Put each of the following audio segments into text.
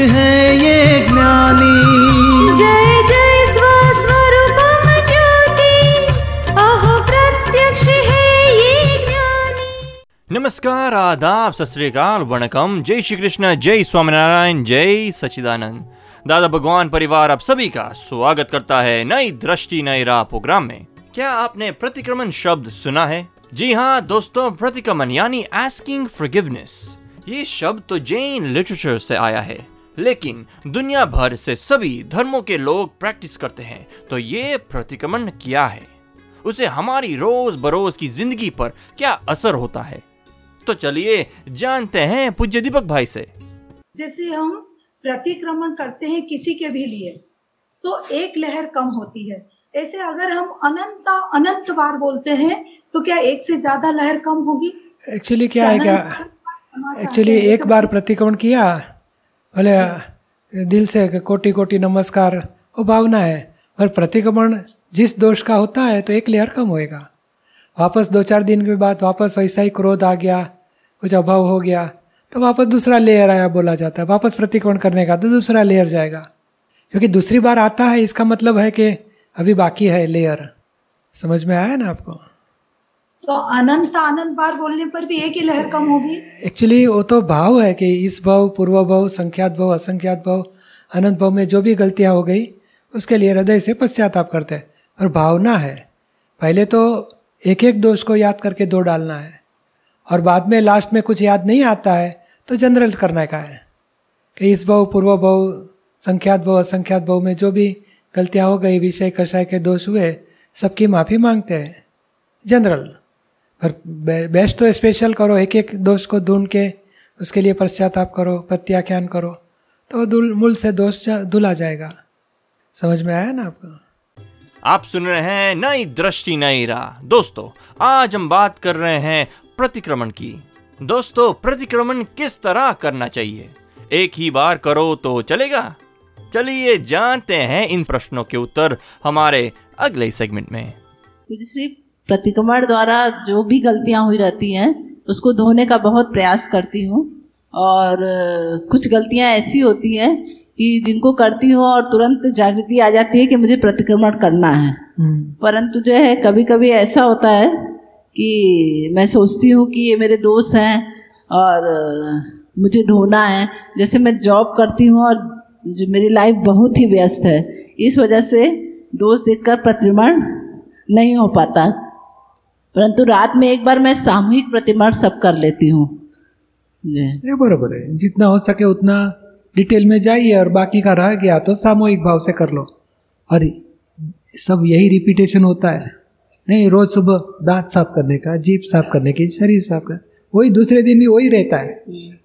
है ये ज्ञानी। जय जय स्वस्वरूपम ज्योति। अहो प्रत्यक्ष है ये ज्ञानी। नमस्कार आदाब सत श्रीकाल वणकम। जय श्री कृष्ण जय स्वामीनारायण जय सच्चिदानंद। दादा भगवान परिवार आप सभी का स्वागत करता है नई दृष्टि नई राह प्रोग्राम में। क्या आपने प्रतिक्रमण शब्द सुना है? जी हाँ दोस्तों प्रतिक्रमण यानी आस्किंग फॉरगिवनेस ये शब्द तो जैन लिटरेचर से आया है। लेकिन दुनिया भर से सभी धर्मों के लोग प्रैक्टिस करते हैं तो ये प्रतिक्रमण क्या है। उसे हमारी रोज बरोज की ज़िंदगी पर क्या असर होता है? तो चलिए जानते हैं पूज्य दीपक भाई से। जैसे हम प्रतिक्रमण करते हैं किसी के भी लिए तो एक लहर कम होती है। ऐसे अगर हम अनंत अनंत बार बोलते हैं तो क्या एक से ज़्यादा लहर कम होगी? एक्चुअली क्या है क्या? एक्चुअली एक बार प्रतिक्रमण किया? बोले दिल से कोटि कोटि नमस्कार वो भावना है पर प्रतिक्रमण जिस दोष का होता है तो एक लेयर कम होएगा वापस दो चार दिन के बाद वापस ऐसा ही क्रोध आ गया कुछ अभाव हो गया तो वापस दूसरा लेयर आया बोला जाता है वापस प्रतिक्रमण करने का तो दूसरा लेयर जाएगा क्योंकि दूसरी बार आता है इसका मतलब है कि अभी बाकी है लेयर समझ में आया ना आपको तो अनंत आनंद बार बोलने पर भी एक ही लहर कम होगी। एक्चुअली वो तो भाव है कि इस भाव, पूर्व भाव, संख्यात भाव, असंख्यात भाव, अनंत भाव में जो भी गलतियाँ हो गई, उसके लिए हृदय से पश्चाताप करते हैं और भावना है। पहले तो एक एक दोष को याद करके दो डालना है और बाद में लास्ट में कुछ याद नहीं आता है तो जनरल करने का है कि इस भाव, पूर्व भाव, संख्यात भाव, असंख्यात भाव में जो भी गलतियाँ हो गई विषय कषाय के दोष हुए, सबकी माफ़ी मांगते हैं। जनरल पर बेस्ट तो स्पेशल करो एक एक दोष को ढूंढ के उसके लिए पश्चाताप करो प्रत्याख्यान करो तो दुल मूल से दोष धुला जाएगा। समझ में आया ना आपको? आप सुन रहे हैं नई दृष्टि नई राह। दोस्तों आज हम बात कर रहे हैं प्रतिक्रमण की। दोस्तों प्रतिक्रमण किस तरह करना चाहिए? एक ही बार करो तो चलेगा? चलिए जानते हैं इन प्रश्नों के उत्तर हमारे अगले सेगमेंट में। प्रतिक्रमण द्वारा जो भी गलतियाँ हुई रहती हैं उसको धोने का बहुत प्रयास करती हूँ। और कुछ गलतियाँ ऐसी होती हैं कि जिनको करती हूँ और तुरंत जागृति आ जाती है कि मुझे प्रतिक्रमण करना है। परंतु जो है कभी कभी ऐसा होता है कि मैं सोचती हूँ कि ये मेरे दोस्त हैं और मुझे धोना है। जैसे मैं जॉब करती हूँ और जो मेरी लाइफ बहुत ही व्यस्त है इस वजह से दोस्त देखकर प्रतिक्रमण नहीं हो पाता। परंतु रात में एक बार मैं सामूहिक प्रतिमार सब कर लेती हूँ। ये बराबर है। जितना हो सके उतना डिटेल में जाइए और बाकी का रह गया तो सामूहिक भाव से कर लो। और सब यही रिपीटेशन होता है। नहीं रोज सुबह दांत साफ़ करने का जीप साफ़ करने की शरीर साफ़ कर वही दूसरे दिन भी वही रहता है।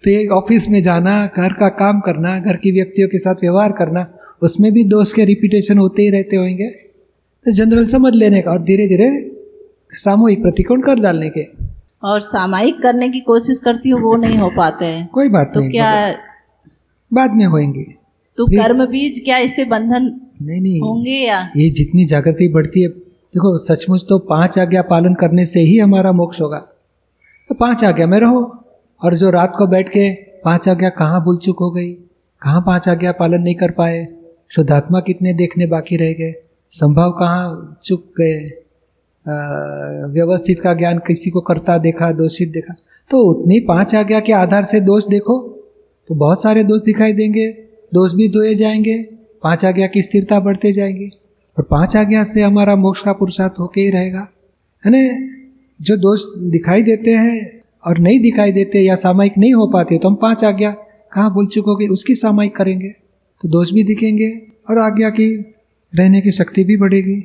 तो ये ऑफ़िस में जाना घर का काम करना घर की व्यक्तियों के साथ व्यवहार करना उसमें भी दोष के रिपीटेशन होते ही रहते होंगे। तो जनरल समझ लेने का और धीरे धीरे सामूहिक प्रतिकोण कर डालने के। और सामायिक करने की कोशिश करती हूँ वो नहीं हो पाते हैं। कोई बात तो नहीं क्या बाद में होंगे। तो कर्म बीज क्या इससे बंधन नहीं नहीं। होंगे या? ये जितनी जागृति बढ़ती है देखो सचमुच तो पाँच आज्ञा पालन करने से ही हमारा मोक्ष होगा। तो पाँच आज्ञा में रहो और जो रात को बैठ के पाँच आज्ञा कहाँ भूल चुक हो गई कहाँ पाँच आज्ञा पालन नहीं कर पाए शुद्धात्मा कितने देखने बाकी रह गए संभव कहाँ चुक गए। व्यवस्थित का ज्ञान किसी को करता देखा, दोषित देखा तो उतनी पाँच आज्ञा के आधार से दोष देखो तो बहुत सारे दोष दिखाई देंगे, दोष भी धोए जाएँगे, पाँच आज्ञा की स्थिरता बढ़ते जाएगी, और पाँच आज्ञा से हमारा मोक्ष का पुरुषार्थ होके ही रहेगा। है ना जो दोष दिखाई देते हैं और नहीं दिखाई देते या सामायिक नहीं हो पाते तो हम पाँच आज्ञा कहाँ भूल चुकोगे, उसकी सामायिक करेंगे तो दोष भी दिखेंगे और आज्ञा की रहने की शक्ति भी बढ़ेगी।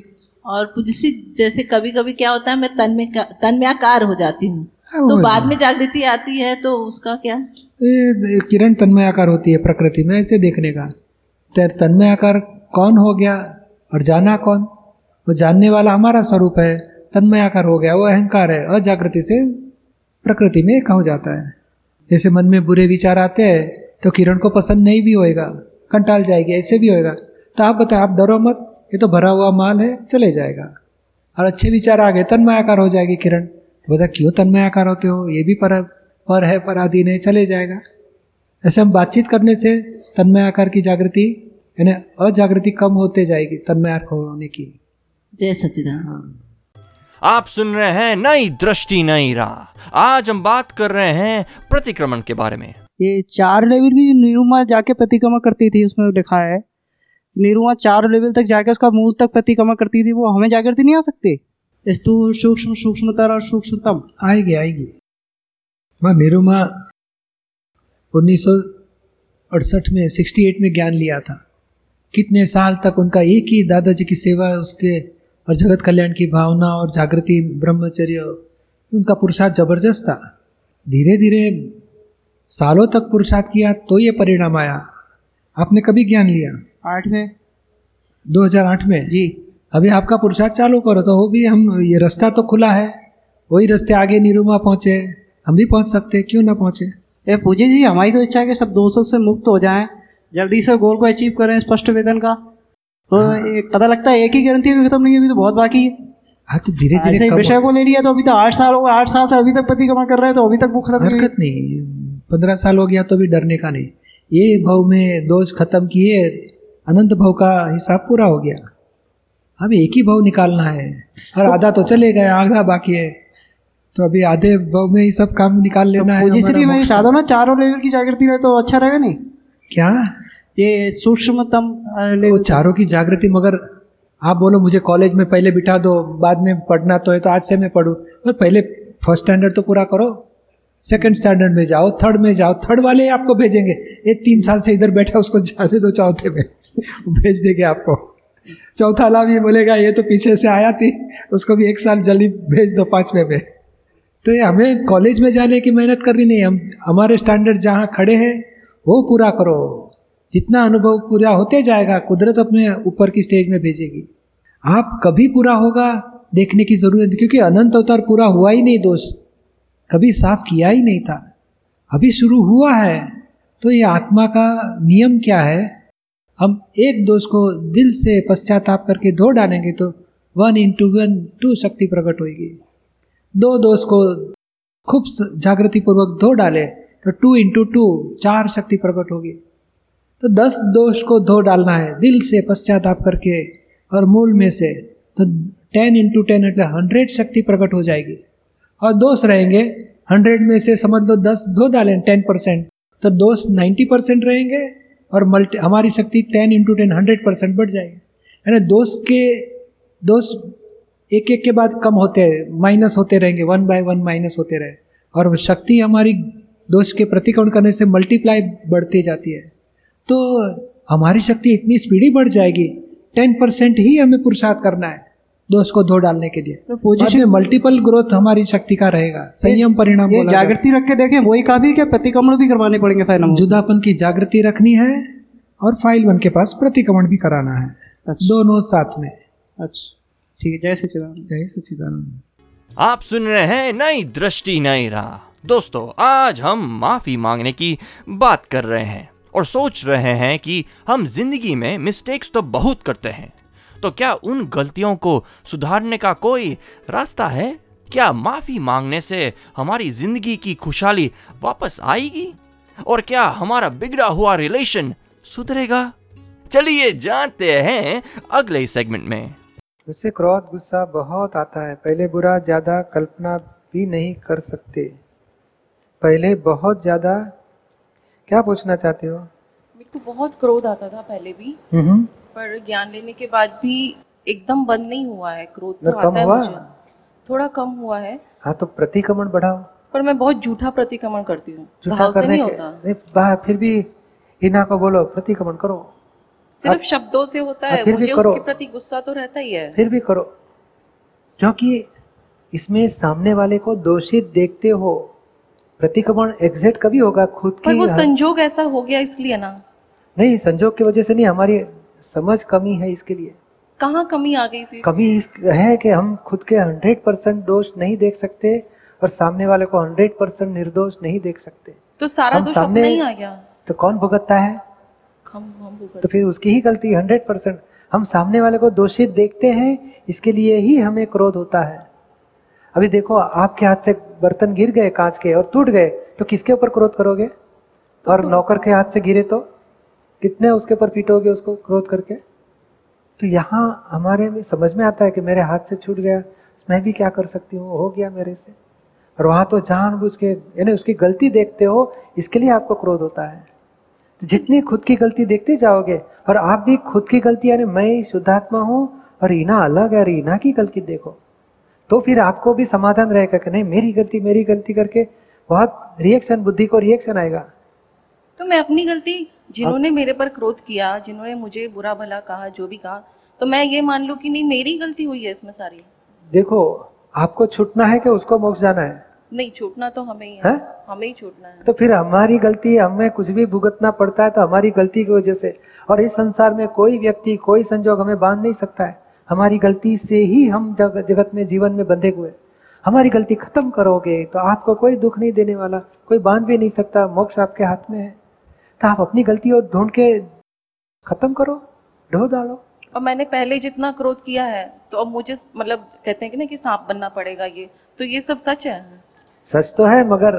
और पूजश्री जैसे कभी कभी क्या होता है मैं तन में तन्मयाकार हो जाती हूँ। हाँ, तो बाद में जागृति आती है तो उसका क्या? किरण तन्मय आकार होती है प्रकृति में ऐसे देखने का। तर तन्मय आकार कौन हो गया और जाना कौन? वो जानने वाला हमारा स्वरूप है तन्मय आकार हो गया वो अहंकार है अजागृति से प्रकृति में एक हो जाता है। जैसे मन में बुरे विचार आते हैं तो किरण को पसंद नहीं भी होएगा कंटाल जाएगी ऐसे भी होएगा। तो आप बताए आप डरो मत ये तो भरा हुआ माल है चले जाएगा। और अच्छे विचार आ गए तन्मय आकार हो जाएगी किरण। तो बता क्यों तन्मयाकार होते हो? ये भी पर पर है पर आदि नहीं चले जाएगा। ऐसे हम बातचीत करने से तन्मयाकार की जागृति यानी अजागृति कम होते जाएगी तन्मयाकार होने की। जय सच्चिदानंद। हाँ। आप सुन रहे हैं नई दृष्टि नई राह। आज हम बात कर रहे हैं प्रतिक्रमण के बारे में। ये चार लेवल की निरुमा जाके प्रतिक्रमण करती थी उसमें लिखा है निरुमा चार लेवल तक जाके उसका मूल तक प्रतिक्रमण करती थी वो हमें जागृति नहीं आ सकती। स्तु सूक्ष्म सूक्ष्मतर और सूक्ष्मतम। आएगी आएगी। माँ निरुमा उन्नीस में 68 में ज्ञान लिया था। कितने साल तक उनका एक ही दादाजी की सेवा उसके और जगत कल्याण की भावना और जागृति ब्रह्मचर्य उनका पुरुषार्थ ज़बरदस्त था। धीरे धीरे सालों तक पुरुषार्थ किया तो ये परिणाम आया। आपने कभी ज्ञान लिया? आठ में? 2008 में? जी। अभी आपका पुरुषार्थ चालू करो तो वो भी हम ये रास्ता तो खुला है। वही रास्ते आगे निरुमा पहुँचे। हम भी पहुँच सकते क्यों ना पहुँचे? ये पूजे जी हमारी तो इच्छा है कि सब दोषों से मुक्त हो जाएँ। जल्दी से गोल को अचीव करें स्पष्ट वेदन का। तो पता लगता है एक ही गारंटी अभी खत्म नहीं अभी तो बहुत बाकी है। हाँ तो धीरे धीरे विषय को ले लिया तो अभी तो आठ साल हो गए आठ साल से अभी तक प्रतिक्रमण कर रहे हैं तो अभी तक वो खत्म नहीं हरकत नहीं। पंद्रह साल हो गया तो भी डरने का नहीं। ये भाव में दोष खत्म किए अनंत भाव का हिसाब पूरा हो गया। अब एक ही भाव निकालना है। और आधा तो चले गए आधा बाकी है। तो अभी आधे भाव में ही सब काम निकाल लेना तो है मैं। चाहता ना चारों लेवल की जागृति रहे तो अच्छा रहेगा नहीं? क्या? ये सूक्ष्मतम वो चारों की जागृति मगर आप बोलो मुझे कॉलेज में पहले बिठा दो बाद में पढ़ना तो है तो आज से मैं पढ़ूँ। पर पहले फ़र्स्ट स्टैंडर्ड तो पूरा करो। सेकंड स्टैंडर्ड में जाओ थर्ड में जाओ थर्ड वाले आपको भेजेंगे। ये तीन साल से इधर बैठा उसको जाते दो चौथे में। भेज देंगे आपको। चौथा लाभ ये बोलेगा, ये तो पीछे से आया थी, उसको भी एक साल जल्दी भेज दो पाँचवें में तो ये हमें कॉलेज में जाने की मेहनत करनी नहीं, हम, हमारे स्टैंडर्ड जहाँ खड़े हैं, वो पूरा करो। जितना अनुभव पूरा होते जाएगा, कुदरत अपने ऊपर की स्टेज में भेजेगी। आप कभी पूरा होगा, देखने की ज़रूरत, क्योंकि अनंत अवतार पूरा हुआ ही नहीं दोस्त कभी साफ़ किया ही नहीं था। अभी शुरू हुआ है तो ये आत्मा का नियम क्या है? हम एक दोष को दिल से पश्चाताप करके धो डालेंगे तो वन इंटू वन टू शक्ति प्रकट होगी दो दोष को खूब जागृतिपूर्वक धो डाले तो टू इंटू टू चार शक्ति प्रकट होगी। तो दस दोष को धो डालना है, दिल से पश्चाताप करके और मूल में से तो ten into ten at hundred शक्ति प्रकट हो जाएगी। और दोष रहेंगे हंड्रेड में से समझ लो दस धो डालें टेन परसेंट तो दोष नाइन्टी परसेंट रहेंगे और मल्टी हमारी शक्ति ten into ten hundred percent बढ़ जाएगी। यानी दोष के दोष एक एक के बाद कम होते माइनस होते रहेंगे वन बाय वन माइनस होते रहे। और शक्ति हमारी दोष के प्रतिक्रमण करने से मल्टीप्लाई बढ़ती जाती है। तो हमारी शक्ति इतनी स्पीडी बढ़ जाएगी टेन परसेंट ही हमें पुरुषार्थ करना है। दोष को धो डालने के लिए। तो में मल्टीपल ग्रोथ हमारी शक्ति का रहेगा। संयम परिणाम ये है। जागृति रख के देखें वही का भी क्या प्रतिक्रमण भी करवाने पड़ेंगे फाइनल जुदापन की जागृति रखनी है और फ़ाइल वन के पास प्रतिक्रमण भी कराना है। अच्छा। दोनों साथ में। अच्छा। ठीक है जय सचिदानंद जय सच्चिदानंद। आप सुन रहे हैं नई दृष्टि नई राह। दोस्तों आज हम माफ़ी मांगने की बात कर रहे हैं और सोच रहे हैं कि हम ज़िंदगी में मिस्टेक्स तो बहुत करते हैं। तो क्या उन गलतियों को सुधारने का कोई रास्ता है? क्या माफ़ी मांगने से हमारी ज़िंदगी की खुशहाली वापस आएगी? और क्या हमारा बिगड़ा हुआ रिलेशन सुधरेगा? चलिए जानते हैं अगले सेगमेंट में। उससे क्रोध गुस्सा बहुत आता है। पहले बुरा ज़्यादा कल्पना भी नहीं कर सकते। पहले बहुत ज़्यादा क्या पूछना चाहते हो? मेरे को बहुत क्रोध आता था पहले भी। हम्म। पर ज्ञान लेने के बाद भी एकदम बंद नहीं हुआ है क्रोध तो आता है मुझे। थोड़ा कम हुआ है। हाँ तो प्रतिक्रमण बढ़ाओ। पर मैं बहुत झूठा प्रतिक्रमण करती हूँ। भाव से नहीं होता। नहीं फिर भी हिना को बोलो प्रतिक्रमण करो। सिर्फ़ शब्दों से होता हाँ, है मुझे उसके प्रति गुस्सा तो रहता ही है। फिर भी करो। क्योंकि इसमें सामने वाले को दोषित देखते हो। प्रतिक्रमण एग्जिट कभी होगा? खुद पर की वो संजोग ऐसा हो गया इसलिए ना। नहीं संजोग की वजह से नहीं हमारी समझ कमी है इसके लिए। कहाँ कमी आ गई फिर? कमी इस है कि हम खुद के हंड्रेड परसेंट दोष नहीं देख सकते और सामने वाले को हंड्रेड परसेंट निर्दोष नहीं देख सकते। तो सारा दोष सामने- अपना ही आ गया। तो कौन भुगतता है? हम हम भुगत- तो फिर उसकी ही गलती हंड्रेड परसेंट। हम सामने वाले को दोषित देखते हैं इसके लिए ही हमें क्रोध होता है। अभी देखो आपके हाथ से बर्तन गिर गए कांच के और टूट गए तो किसके ऊपर क्रोध करोगे? और नौकर के हाथ से गिरे तो? कितने उसके ऊपर पीटोगे उसको क्रोध करके? तो यहाँ हमारे में समझ में आता है कि मेरे हाथ से छूट गया। मैं भी क्या कर सकती हूँ? हो गया मेरे से। और वहाँ तो जानबूझ के, यानी उसकी गलती देखते हो, इसके लिए आपको क्रोध होता है। तो जितनी खुद की गलती देखते जाओगे, और आप भी खुद की गलती, यानी मैं शुद्धात्मा हूँ, और रीना अलग है, और रीना की गलती देखो। तो फिर आपको भी समाधान रहेगा कि नहीं, मेरी गलती मेरी गलती करके बहुत रिएक्शन बुद्धि को रिएक्शन आएगा। तो मैं अपनी गलती जिन्होंने मेरे पर क्रोध किया जिन्होंने मुझे बुरा भला कहा जो भी कहा तो मैं ये मान लू कि नहीं मेरी गलती हुई है इसमें सारी। देखो आपको छूटना है कि उसको मोक्ष जाना है? नहीं छूटना तो हमें ही है, है? हमें ही छूटना है। तो फिर हमारी गलती हमें कुछ भी भुगतना पड़ता है तो हमारी गलती की वजह से। और इस संसार में कोई व्यक्ति कोई संजोग हमें बाँध नहीं सकता है। हमारी गलती से ही हम जग, जगत में जीवन में बंधे हुए। हमारी गलती खत्म करोगे तो आपको कोई दुख नहीं देने वाला कोई बाँध भी नहीं सकता मोक्ष आपके हाथ में है। तो आप अपनी गलती और ढूंढ के खत्म करो ढो डालो। और मैंने पहले जितना क्रोध किया है तो अब मुझे मतलब कहते हैं कि ना कि सांप बनना पड़ेगा ये। तो ये सब सच है? सच तो है मगर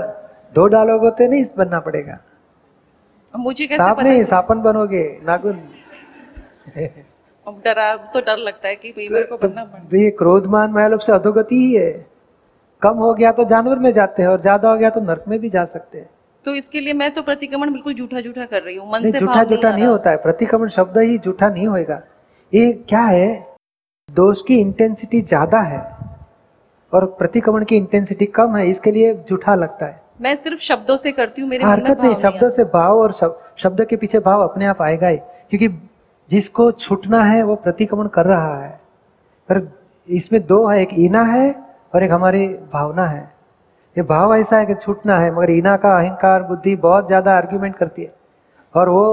दो डालोगे तो नहीं बनना पड़ेगा। मुझे कैसे सांप नहीं? सापन बनोगे नागुन। अब डरा तो डर लगता है कि भाई मेरे को बनना पड़ेगा तो ये क्रोधमान महलों से अधोगति ही है। कम हो गया तो जानवर में जाते हैं और ज़्यादा हो गया तो नर्क में भी जा सकते हैं। तो इसके लिए मैं तो प्रतिक्रमण बिल्कुल झूठा झूठा कर रही हूँ मन से झूठा झूठा नहीं होता है प्रतिक्रमण शब्द ही झूठा नहीं होएगा। ये क्या है? दोष की इंटेंसिटी ज़्यादा है और प्रतिक्रमण की इंटेंसिटी कम है इसके लिए झूठा लगता है। मैं सिर्फ़ शब्दों से करती हूँ मेरे हरकत नहीं नहीं शब्द से भाव और शब्द के पीछे भाव अपने आप आएगा ही क्योंकि जिसको छूटना है वो प्रतिक्रमण कर रहा है। पर इसमें दो है एक ईना है और एक हमारी भावना है। ये भाव ऐसा है कि छूटना है मगर ईना का अहंकार बुद्धि बहुत ज़्यादा आर्ग्यूमेंट करती है। और वो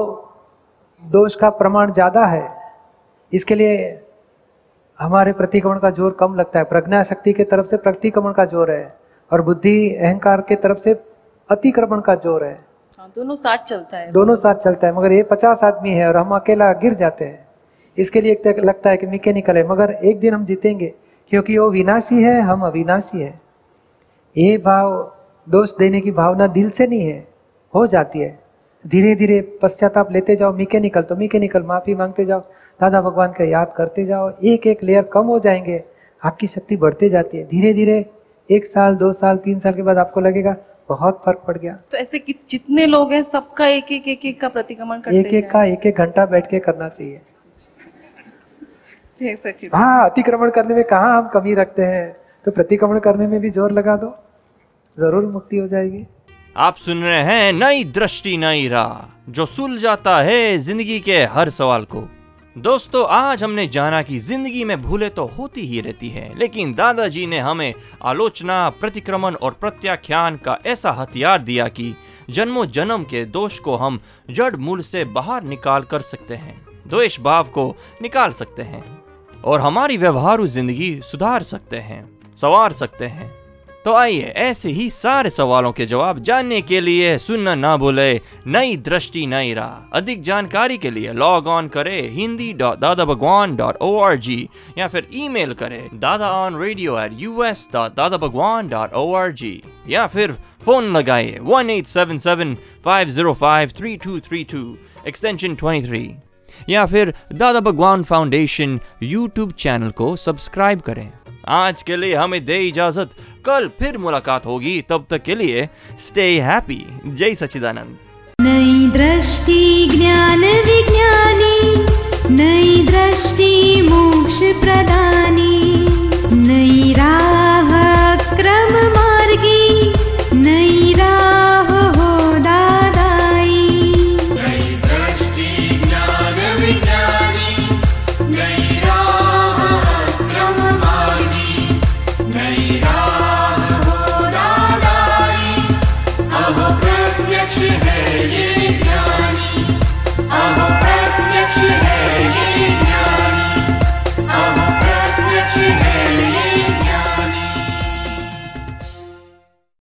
दोष का प्रमाण ज़्यादा है। इसके लिए हमारे प्रतिक्रमण का ज़ोर कम लगता है। प्रज्ञा शक्ति के तरफ़ से प्रतिक्रमण का ज़ोर है और बुद्धि अहंकार के तरफ़ से अतिक्रमण का ज़ोर है। हाँ, दोनों साथ चलता है। दोनों साथ चलता है मगर ये पचास आदमी है और हम अकेला गिर जाते हैं। इसके लिए एक लगता है कि मैकेनिकल है मगर एक दिन हम जीतेंगे क्योंकि वो विनाशी है हम अविनाशी है। ये भाव दोष देने की भावना दिल से नहीं है हो जाती है। धीरे धीरे पश्चाताप लेते जाओ मैकेनिकल तो मैकेनिकल माफ़ी मांगते जाओ दादा भगवान का याद करते जाओ एक एक लेयर कम हो जाएँगे आपकी शक्ति बढ़ते जाती है। धीरे धीरे एक साल दो साल तीन साल के बाद आपको लगेगा बहुत फ़र्क पड़ गया। तो ऐसे कि जितने लोग हैं सबका एक एक एक एक का प्रतिक्रमण करते एक एक का एक एक घंटा बैठ के करना चाहिए। हाँ अतिक्रमण करने में कहा हम कमी रखते हैं? तो प्रतिक्रमण करने में भी ज़ोर लगा दो। ज़रूर मुक्ति हो जाएगी। आप सुन रहे हैं नई दृष्टि, नई राह, जो सुलझाता है ज़िंदगी के हर सवाल को। दोस्तों, आज हमने जाना कि ज़िंदगी में भूले तो होती ही रहती है, लेकिन दादाजी ने हमें आलोचना, प्रतिक्रमण और प्रत्याख्यान का ऐसा हथियार दिया कि जन्मों जन्म के दोष को हम जड़ मूल से बाहर निकाल कर सकते हैं, द्वेष भाव को निकाल सकते हैं, और हमारी व्यवहारु ज़िंदगी सुधार सकते हैं, संवार सकते हैं। तो आइए, ऐसे ही सारे सवालों के जवाब जानने के लिए सुनना ना भूले, नई दृष्टि, नई राह। अधिक जानकारी के लिए लॉग ऑन करे Hindi dot Dada Bhagwan dot O R G या फिर ईमेल करे Dada on radio at U S dot Dada Bhagwan dot O R G या फिर फ़ोन लगाइए one eight seven seven five zero five three two three two extension twenty three या फिर Dada Bhagwan foundation YouTube channel को subscribe करें। आज के लिए हमें दे इजाज़त। कल फिर मुलाकात होगी, तब तक के लिए स्टे हैप्पी जय सचिदानंद नई दृष्टि, ज्ञान विज्ञानी। नई दृष्टि, मोक्ष प्रदानी। नई राह